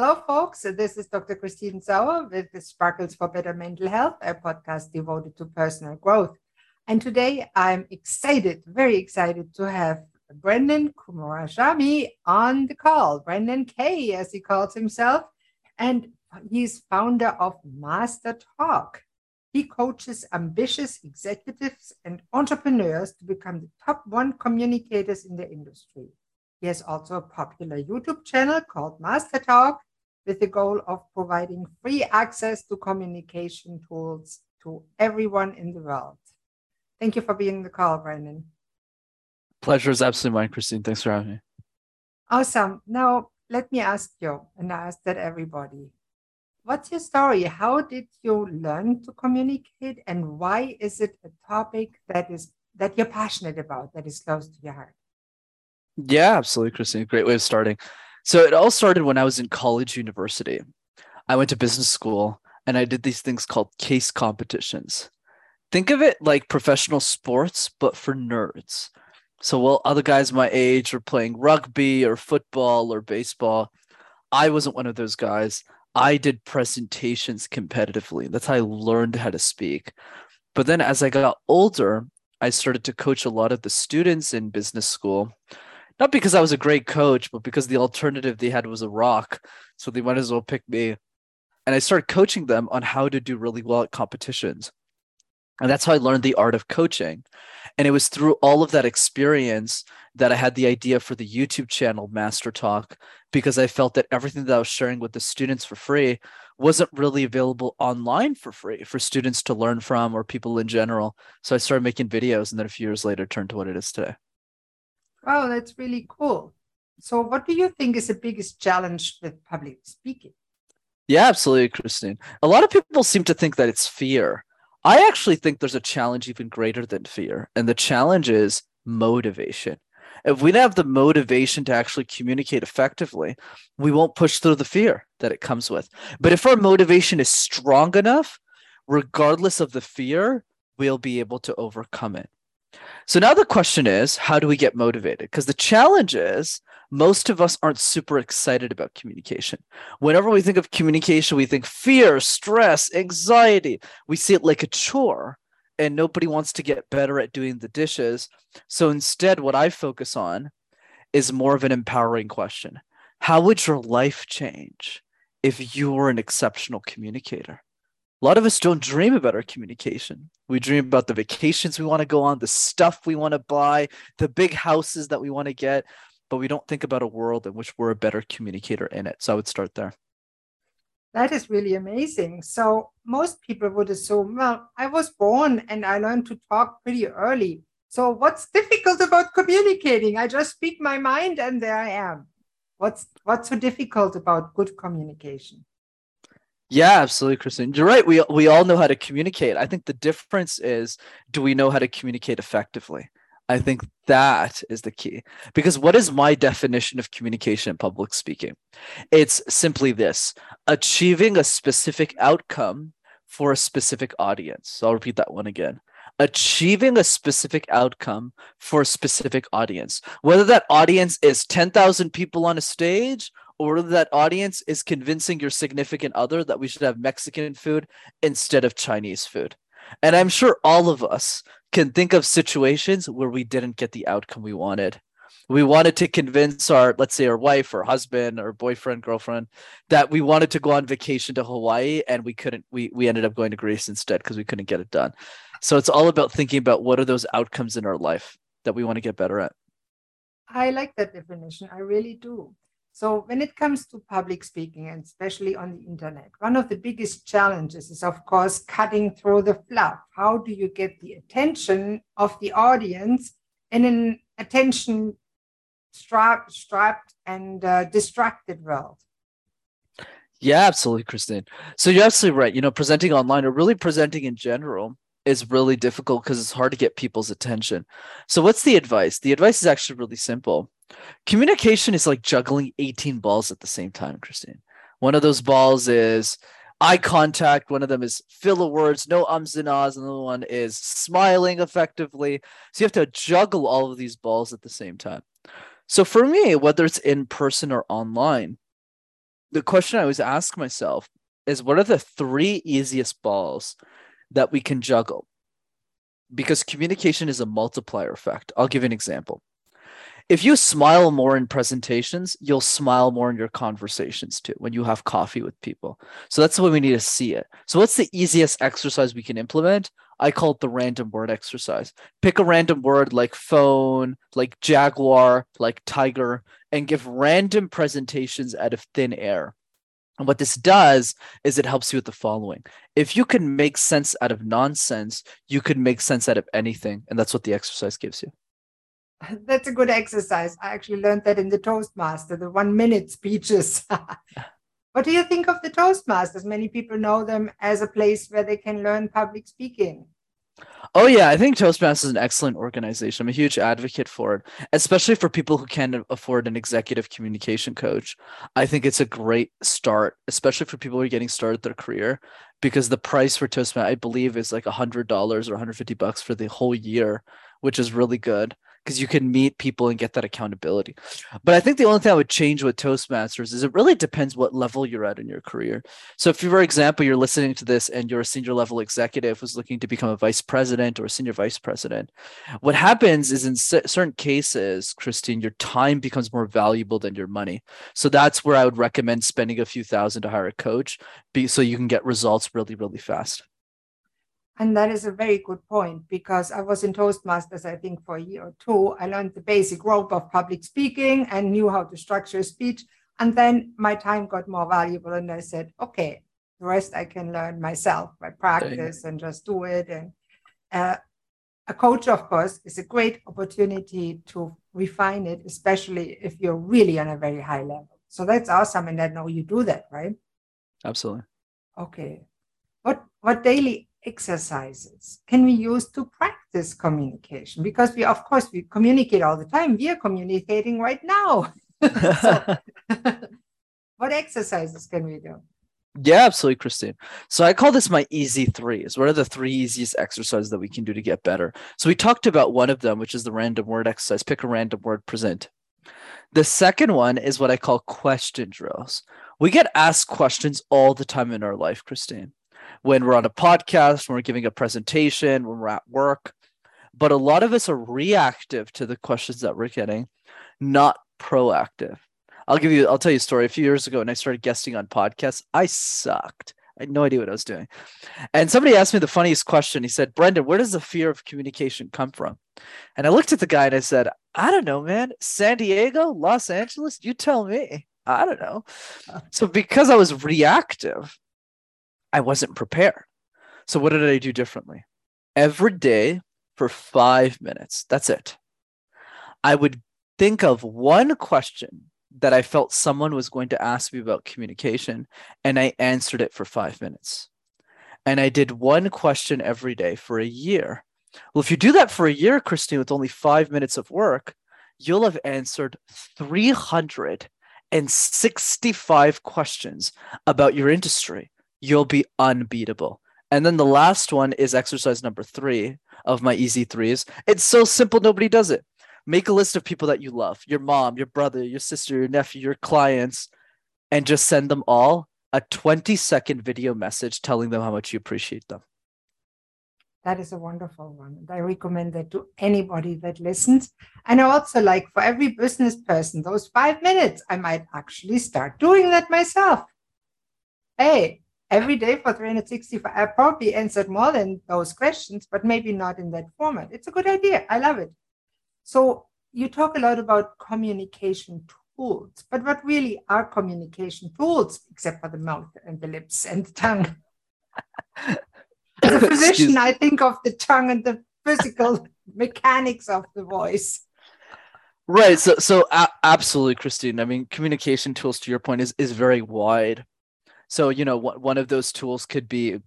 Hello, folks. This is Dr. Christine Sauer with the Sparkles for Better Mental Health, a podcast devoted to personal growth. And today I'm excited, very excited to have Brenden Kumarasamy on the call. Brenden K, as he calls himself. And he's founder of Master Talk. He coaches ambitious executives and entrepreneurs to become the top one communicators in the industry. He has also a popular YouTube channel called MasterTalk with the goal of providing free access to communication tools to everyone in the world. Thank you for being the call, Brenden. Pleasure is absolutely mine, Christine. Thanks for having me. Awesome. Now, let me ask you, and I ask that everybody what's your story? How did you learn to communicate, and why is it a topic that is that you're passionate about, that is close to your heart? Yeah, absolutely, Christine. Great way of starting. So it all started when I was in college university. I went to business school and I did these things called case competitions. Think of it like professional sports, but for nerds. So while other guys my age were playing rugby or football or baseball, I wasn't one of those guys. I did presentations competitively. That's how I learned how to speak. But then as I got older, I started to coach a lot of the students in business school. Not because I was a great coach, but because the alternative they had was a rock. So they might as well pick me. And I started coaching them on how to do really well at competitions. And that's how I learned the art of coaching. And it was through all of that experience that I had the idea for the YouTube channel MasterTalk because I felt that everything that I was sharing with the students for free wasn't really available online for free for students to learn from or people in general. So I started making videos and then a few years later turned to what it is today. Wow, that's really cool. So, what do you think is the biggest challenge with public speaking? Yeah, absolutely, Christine. A lot of people seem to think that it's fear. I actually think there's a challenge even greater than fear. And the challenge is motivation. If we don't have the motivation to actually communicate effectively, we won't push through the fear that it comes with. But if our motivation is strong enough, regardless of the fear, we'll be able to overcome it. So now the question is, how do we get motivated? Because the challenge is most of us aren't super excited about communication. Whenever we think of communication, we think fear, stress, anxiety. We see it like a chore, and nobody wants to get better at doing the dishes. So instead, what I focus on is more of an empowering question How would your life change if you were an exceptional communicator? A lot of us don't dream about our communication. We dream about the vacations we want to go on, the stuff we want to buy, the big houses that we want to get, but we don't think about a world in which we're a better communicator in it. So I would start there. That is really amazing. So most people would assume, well, I was born and I learned to talk pretty early. So what's difficult about communicating? I just speak my mind and there I am. What's what's so difficult about good communication? Yeah, absolutely, Christine. You're right. We we all know how to communicate. I think the difference is do we know how to communicate effectively? I think that is the key. Because what is my definition of communication and public speaking? It's simply this achieving a specific outcome for a specific audience. So I'll repeat that one again. Achieving a specific outcome for a specific audience, whether that audience is 10,000 people on a stage or that audience is convincing your significant other that we should have Mexican food instead of Chinese food. And I'm sure all of us can think of situations where we didn't get the outcome we wanted. We wanted to convince our, let's say, our wife or husband or boyfriend, girlfriend, that we wanted to go on vacation to Hawaii and we couldn't, we, we ended up going to Greece instead because we couldn't get it done. So it's all about thinking about what are those outcomes in our life that we want to get better at. I like that definition. I really do. So when it comes to public speaking, and especially on the internet, one of the biggest challenges is, of course, cutting through the fluff. How do you get the attention of the audience in an attention strapped, strapped and uh, distracted world? Yeah, absolutely, Christine. So you're absolutely right. You know, presenting online or really presenting in general is really difficult because it's hard to get people's attention. So what's the advice? The advice is actually really simple Communication is like juggling 18 balls at the same time, Christine. One of those balls is eye contact. One of them is filler words, no ums and ahs. Another one is smiling effectively. So you have to juggle all of these balls at the same time. So for me, whether it's in person or online, the question I always ask myself is what are the three easiest balls that we can juggle? Because communication is a multiplier effect. I'll give you an example. If you smile more in presentations, you'll smile more in your conversations too when you have coffee with people. So that's the way we need to see it. So, what's the easiest exercise we can implement? I call it the random word exercise. Pick a random word like phone, like jaguar, like tiger, and give random presentations out of thin air. And what this does is it helps you with the following. If you can make sense out of nonsense, you can make sense out of anything. And that's what the exercise gives you. That's a good exercise. I actually learned that in the Toastmaster, the one minute speeches. what do you think of the Toastmasters? Many people know them as a place where they can learn public speaking. Oh yeah, I think Toastmasters is an excellent organization. I'm a huge advocate for it, especially for people who can't afford an executive communication coach. I think it's a great start, especially for people who are getting started their career, because the price for Toastmasters, I believe, is like hundred dollars or 150 bucks for the whole year, which is really good because you can meet people and get that accountability. But I think the only thing I would change with Toastmasters is it really depends what level you're at in your career. So if, for example, you're listening to this and you're a senior level executive who's looking to become a vice president or a senior vice president, what happens is in certain cases, Christine, your time becomes more valuable than your money. So that's where I would recommend spending a few thousand to hire a coach, be, so you can get results really, really fast. And that is a very good point because I was in Toastmasters, I think, for a year or two. I learned the basic rope of public speaking and knew how to structure a speech. And then my time got more valuable. And I said, okay, the rest I can learn myself by practice and just do it. And uh, a coach, of course, is a great opportunity to refine it, especially if you're really on a very high level. So that's awesome. And I know you do that, right? Absolutely. Okay. What what daily exercises can we use to practice communication? Because we, of course, we communicate all the time. We are communicating right now. what exercises can we do? Yeah, absolutely, Christine. So I call this my easy threes. What are the three easiest exercises that we can do to get better? So we talked about one of them, which is the random word exercise. Pick a random word, present. The second one is what I call question drills. We get asked questions all the time in our life, Christine when we're on a podcast, when we're giving a presentation, when we're at work. But a lot of us are reactive to the questions that we're getting, not proactive. I'll give you, I'll tell you a story. A few years ago, when I started guesting on podcasts, I sucked. I had no idea what I was doing. And somebody asked me the funniest question. He said, Brenden, where does the fear of communication come from? And I looked at the guy and I said, I don't know, man. San Diego, Los Angeles, you tell me. I don't know. So because I was reactive, I wasn't prepared. So what did I do differently? Every day for five minutes, that's it. I would think of one question that I felt someone was going to ask me about communication, and I answered it for five minutes. And I did one question every day for a year. Well, if you do that for a year, Christine, with only five minutes of work, you'll have answered 365 questions about your industry you'll be unbeatable. And then the last one is exercise number three of my easy threes. It's so simple, nobody does it. Make a list of people that you love your mom, your brother, your sister, your nephew, your clients, and just send them all a 20 second video message telling them how much you appreciate them. That is a wonderful one. I recommend that to anybody that listens. And I also like for every business person, those five minutes, I might actually start doing that myself. Hey, every day for 365. I probably answered more than those questions, but maybe not in that format. It's a good idea. I love it. So you talk a lot about communication tools, but what really are communication tools except for the mouth and the lips and the tongue? As a physician, I think of the tongue and the physical mechanics of the voice. Right. So, so uh, absolutely, Christine. I mean, communication tools, to your point, is is very wide. So, you know, one of those tools could be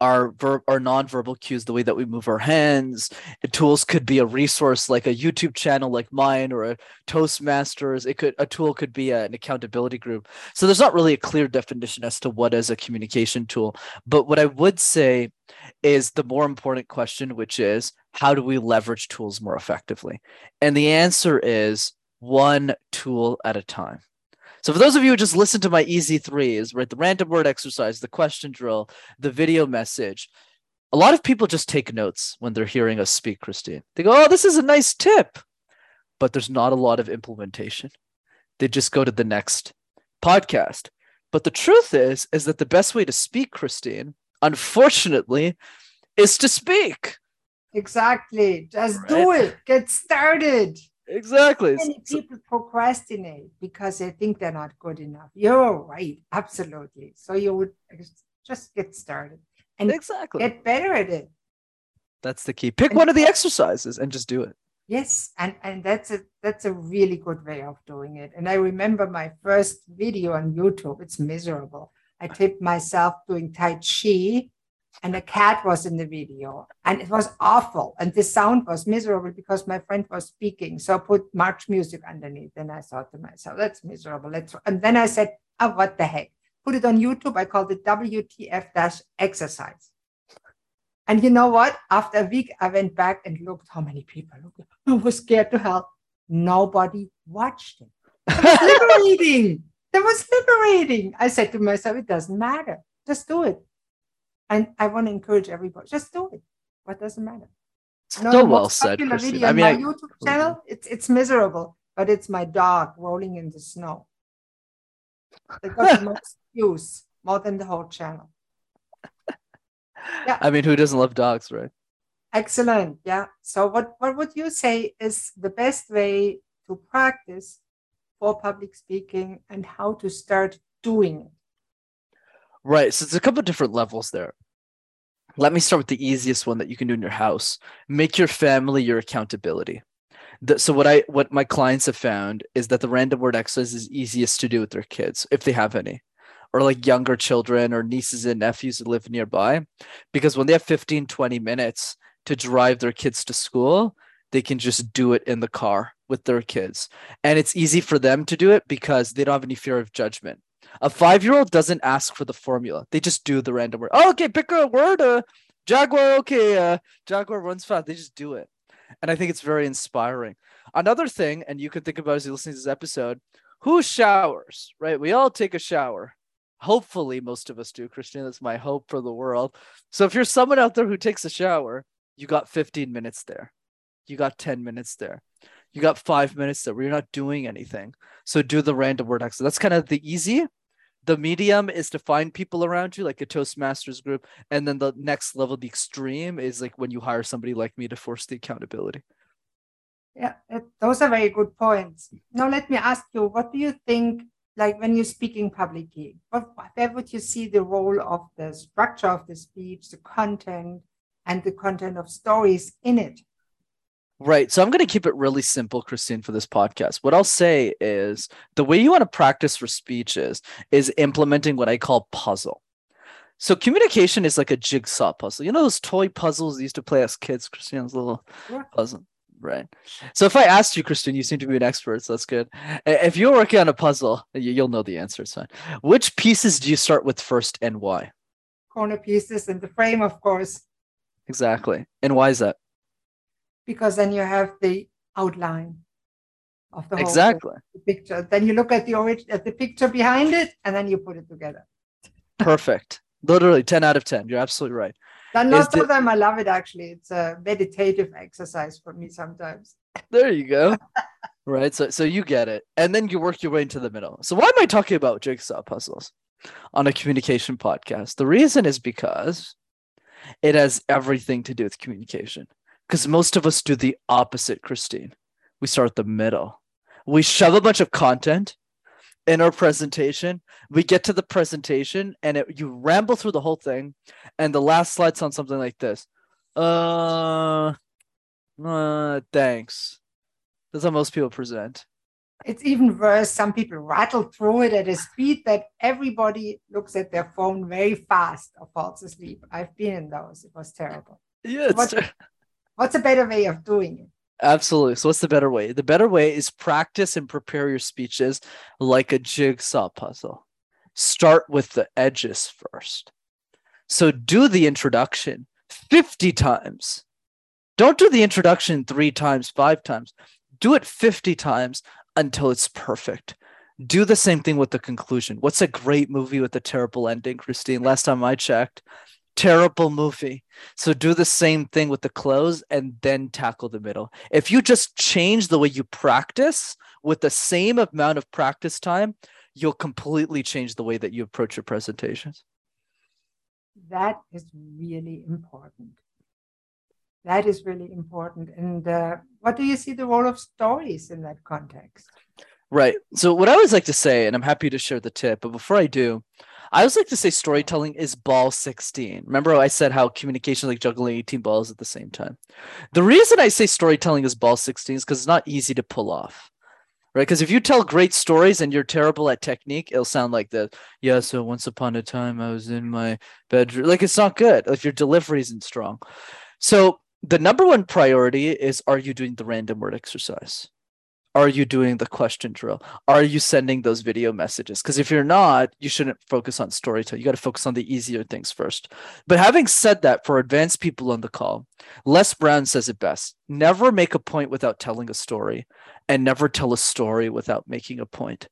our verb our nonverbal cues the way that we move our hands. Tools could be a resource like a youtube channel like mine or a toastmasters. It could a tool could be an accountability group. So there's not really a clear definition as to what is a communication tool. But what i would say is the more important question which is how do we leverage tools more effectively? And the answer is one tool at a time So for those of you who just listen to my easy threes, right, the random word exercise, the question drill, the video message, a lot of people just take notes when they're hearing us speak, Christine. They go, "Oh, this is a nice tip," but there's not a lot of implementation. They just go to the next podcast. But the truth is, is that the best way to speak, Christine, unfortunately, is to speak. Exactly. Just right? do it. Get started. Exactly. Many people procrastinate because they think they're not good enough. You're right. Absolutely. So you would just get started and exactly get better at it. That's the key. Pick and one of the exercises and just do it. Yes, and and that's a that's a really good way of doing it. And I remember my first video on YouTube. It's miserable. I taped myself doing Tai Chi and a cat was in the video. And it was awful. And the sound was miserable because my friend was speaking. So i put march music underneath and i thought to myself that's miserable. Let's and then i said oh what the heck? Put it on youtube. I called it wtf dash exercise. And you know what? After a week i went back and looked how many people looked i was scared to hell. Nobody watched it. It liberating. It was liberating. I said to myself it doesn't matter. Just do it and I want to encourage everybody, just do it. What doesn't matter? No, so well said, Christine. I mean, my I, YouTube channel, mm-hmm. it's it's miserable, but it's my dog rolling in the snow. They got the most views, more than the whole channel. Yeah. I mean, who doesn't love dogs, right? Excellent. Yeah. So, what what would you say is the best way to practice for public speaking and how to start doing it? Right. So there's a couple of different levels there. Let me start with the easiest one that you can do in your house. Make your family your accountability. The, so what I what my clients have found is that the random word exercise is easiest to do with their kids if they have any or like younger children or nieces and nephews that live nearby because when they have 15 20 minutes to drive their kids to school they can just do it in the car with their kids and it's easy for them to do it because they don't have any fear of judgment a five year old doesn't ask for the formula. They just do the random word. Oh, okay, pick a word. Uh, Jaguar, okay. Uh, Jaguar runs fast. They just do it. And I think it's very inspiring. Another thing, and you can think about as you listen to this episode, who showers, right? We all take a shower. Hopefully, most of us do, Christian. That's my hope for the world. So if you're someone out there who takes a shower, you got 15 minutes there. You got 10 minutes there you got five minutes there where you're not doing anything. So do the random word exercise. That's kind of the easy. The medium is to find people around you, like a Toastmasters group. And then the next level, the extreme, is like when you hire somebody like me to force the accountability. Yeah, those are very good points. Now, let me ask you, what do you think, like when you're speaking publicly, what, where would you see the role of the structure of the speech, the content, and the content of stories in it? Right. So I'm going to keep it really simple, Christine, for this podcast. What I'll say is the way you want to practice for speeches is implementing what I call puzzle. So communication is like a jigsaw puzzle. You know those toy puzzles used to play as kids, Christine's little yeah. puzzle. Right. So if I asked you, Christine, you seem to be an expert, so that's good. If you're working on a puzzle, you'll know the answer. It's fine. Which pieces do you start with first and why? Corner pieces and the frame, of course. Exactly. And why is that? Because then you have the outline of the exactly the picture. Then you look at the origin at the picture behind it, and then you put it together. Perfect. Literally 10 out of 10. You're absolutely right. And most of them, I love it actually. It's a meditative exercise for me sometimes. There you go. right. So so you get it. And then you work your way into the middle. So why am I talking about jigsaw puzzles on a communication podcast? The reason is because it has everything to do with communication. Because most of us do the opposite, Christine. We start at the middle. We shove a bunch of content in our presentation. We get to the presentation and it, you ramble through the whole thing. And the last slide sounds something like this. Uh, uh thanks. That's how most people present. It's even worse. Some people rattle through it at a speed that everybody looks at their phone very fast or falls asleep. I've been in those. It was terrible. Yeah, it's ter- What's a better way of doing it? Absolutely. So, what's the better way? The better way is practice and prepare your speeches like a jigsaw puzzle. Start with the edges first. So, do the introduction 50 times. Don't do the introduction three times, five times. Do it 50 times until it's perfect. Do the same thing with the conclusion. What's a great movie with a terrible ending, Christine? Last time I checked, terrible movie. So do the same thing with the close and then tackle the middle. If you just change the way you practice with the same amount of practice time, you'll completely change the way that you approach your presentations. That is really important. That is really important. And uh, what do you see the role of stories in that context? Right. So, what I always like to say, and I'm happy to share the tip, but before I do, I always like to say storytelling is ball 16. Remember I said how communication is like juggling 18 balls at the same time. The reason I say storytelling is ball 16 is because it's not easy to pull off. Right? Because if you tell great stories and you're terrible at technique, it'll sound like this. Yeah, so once upon a time I was in my bedroom. Like it's not good if your delivery isn't strong. So the number one priority is are you doing the random word exercise? Are you doing the question drill? Are you sending those video messages? Because if you're not you shouldn't focus on storytelling. You got to focus on the easier things first. But having said that for advanced people on the call les brown says it best never make a point without telling a story and never tell a story without making a point.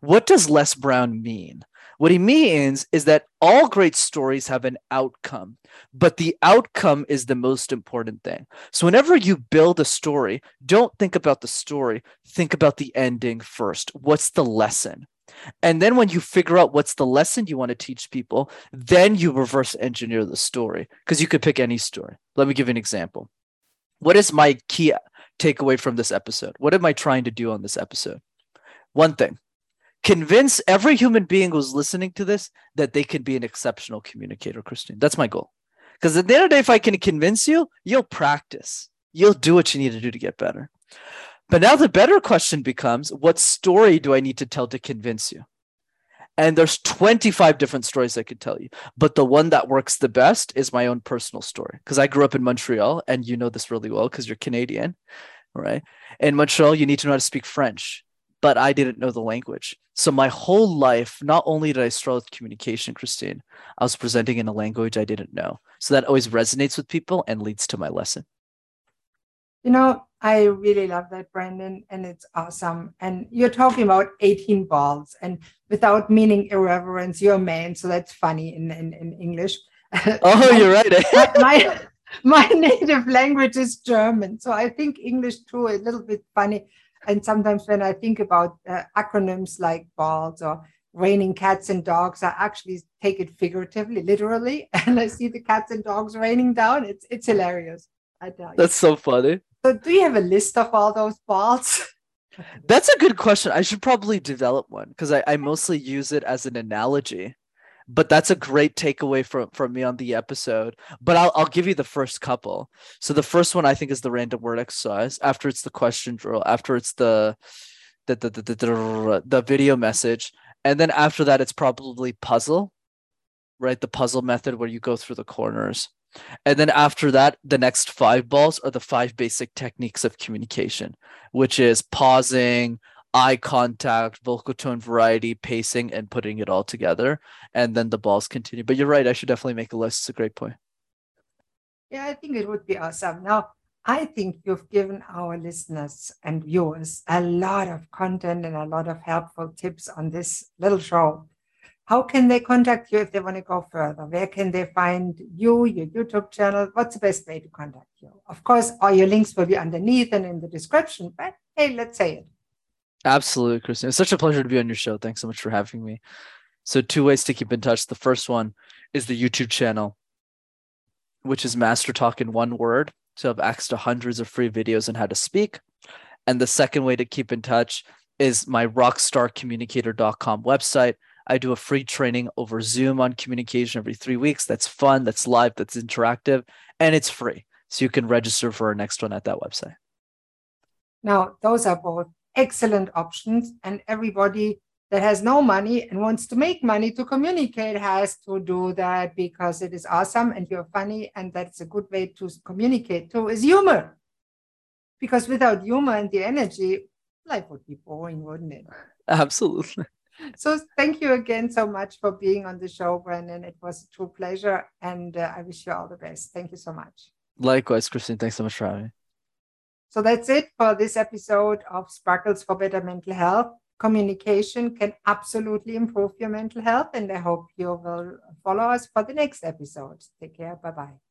What does les brown mean what he means is that all great stories have an outcome, but the outcome is the most important thing. So, whenever you build a story, don't think about the story, think about the ending first. What's the lesson? And then, when you figure out what's the lesson you want to teach people, then you reverse engineer the story because you could pick any story. Let me give you an example. What is my key takeaway from this episode? What am I trying to do on this episode? One thing convince every human being who's listening to this that they can be an exceptional communicator, Christine. That's my goal. Because at the end of the day, if I can convince you, you'll practice. You'll do what you need to do to get better. But now the better question becomes what story do I need to tell to convince you? And there's 25 different stories I could tell you. But the one that works the best is my own personal story. Because I grew up in Montreal, and you know this really well because you're Canadian, right? In Montreal, you need to know how to speak French but I didn't know the language. So my whole life, not only did I struggle with communication, Christine, I was presenting in a language I didn't know. So that always resonates with people and leads to my lesson. You know, I really love that, Brandon, and it's awesome. And you're talking about 18 balls, and without meaning irreverence, you're a man, so that's funny in, in, in English. Oh, you're right. my, my native language is German, so I think English too a little bit funny and sometimes when I think about uh, acronyms like BALLS or raining cats and dogs, I actually take it figuratively, literally, and I see the cats and dogs raining down. It's it's hilarious. I tell you. That's so funny. So, do you have a list of all those balls? That's a good question. I should probably develop one because I, I mostly use it as an analogy but that's a great takeaway from from me on the episode. But I'll I'll give you the first couple. So the first one I think is the random word exercise. After it's the question drill. After it's the the the the, the, the video message, and then after that it's probably puzzle, right? The puzzle method where you go through the corners. And then after that, the next five balls are the five basic techniques of communication, which is pausing, eye contact, vocal tone variety, pacing, and putting it all together. And then the balls continue. But you're right. I should definitely make a list. It's a great point. Yeah, I think it would be awesome. Now, I think you've given our listeners and viewers a lot of content and a lot of helpful tips on this little show. How can they contact you if they want to go further? Where can they find you, your YouTube channel? What's the best way to contact you? Of course, all your links will be underneath and in the description, but hey, let's say it. Absolutely, Kristen. It's such a pleasure to be on your show. Thanks so much for having me. So, two ways to keep in touch. The first one is the YouTube channel, which is MasterTalk in one word. So, I've access to hundreds of free videos on how to speak. And the second way to keep in touch is my rockstarcommunicator.com website. I do a free training over Zoom on communication every three weeks. That's fun, that's live, that's interactive, and it's free. So you can register for our next one at that website. Now, those are both excellent options. And everybody that has no money and wants to make money to communicate has to do that because it is awesome and you're funny. And that's a good way to communicate too is humor. Because without humor and the energy, life would be boring, wouldn't it? Absolutely. So thank you again so much for being on the show, Brandon. It was a true pleasure, and uh, I wish you all the best. Thank you so much. Likewise, Christine. Thanks so much for having me. So that's it for this episode of Sparkles for Better Mental Health. communication can absolutely improve your mental health. And I hope you will follow us for the next episode. Take care. Bye bye.